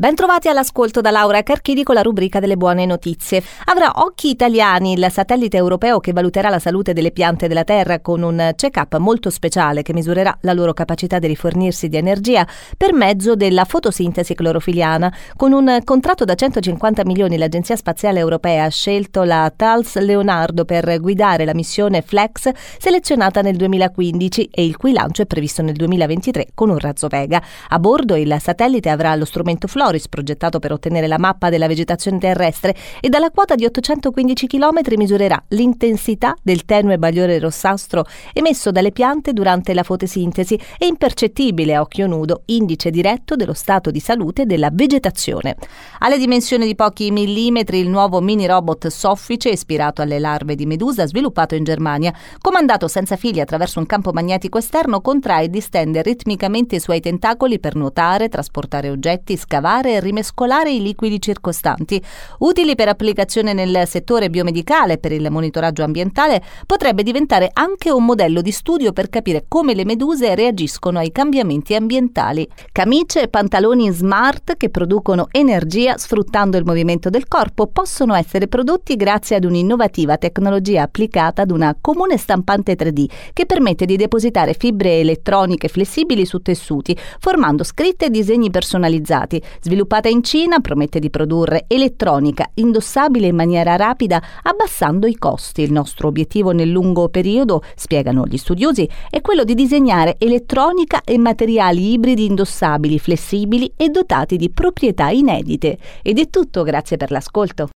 Bentrovati all'ascolto da Laura Carchidi con la rubrica delle buone notizie. Avrà occhi italiani il satellite europeo che valuterà la salute delle piante della Terra con un check-up molto speciale che misurerà la loro capacità di rifornirsi di energia per mezzo della fotosintesi clorofiliana. Con un contratto da 150 milioni l'Agenzia Spaziale Europea ha scelto la Thales Leonardo per guidare la missione Flex selezionata nel 2015 e il cui lancio è previsto nel 2023 con un razzo Vega. A bordo il satellite avrà lo strumento Flor Floris, progettato per ottenere la mappa della vegetazione terrestre, e dalla quota di 815 km misurerà l'intensità del tenue bagliore rossastro emesso dalle piante durante la fotosintesi e impercettibile a occhio nudo, indice diretto dello stato di salute della vegetazione. Alle dimensioni di pochi millimetri, il nuovo mini robot soffice, ispirato alle larve di medusa, sviluppato in Germania, comandato senza fili attraverso un campo magnetico esterno, contrae e distende ritmicamente i suoi tentacoli per nuotare, trasportare oggetti, scavare filtrare e rimescolare i liquidi circostanti. Utili per applicazione nel settore biomedicale per il monitoraggio ambientale, potrebbe diventare anche un modello di studio per capire come le meduse reagiscono ai cambiamenti ambientali. Camicie e pantaloni smart che producono energia sfruttando il movimento del corpo possono essere prodotti grazie ad un'innovativa tecnologia applicata ad una comune stampante 3D che permette di depositare fibre elettroniche flessibili su tessuti, formando scritte e disegni personalizzati, Sviluppata in Cina, promette di produrre elettronica indossabile in maniera rapida, abbassando i costi. Il nostro obiettivo nel lungo periodo, spiegano gli studiosi, è quello di disegnare elettronica e materiali ibridi indossabili, flessibili e dotati di proprietà inedite. Ed è tutto, grazie per l'ascolto.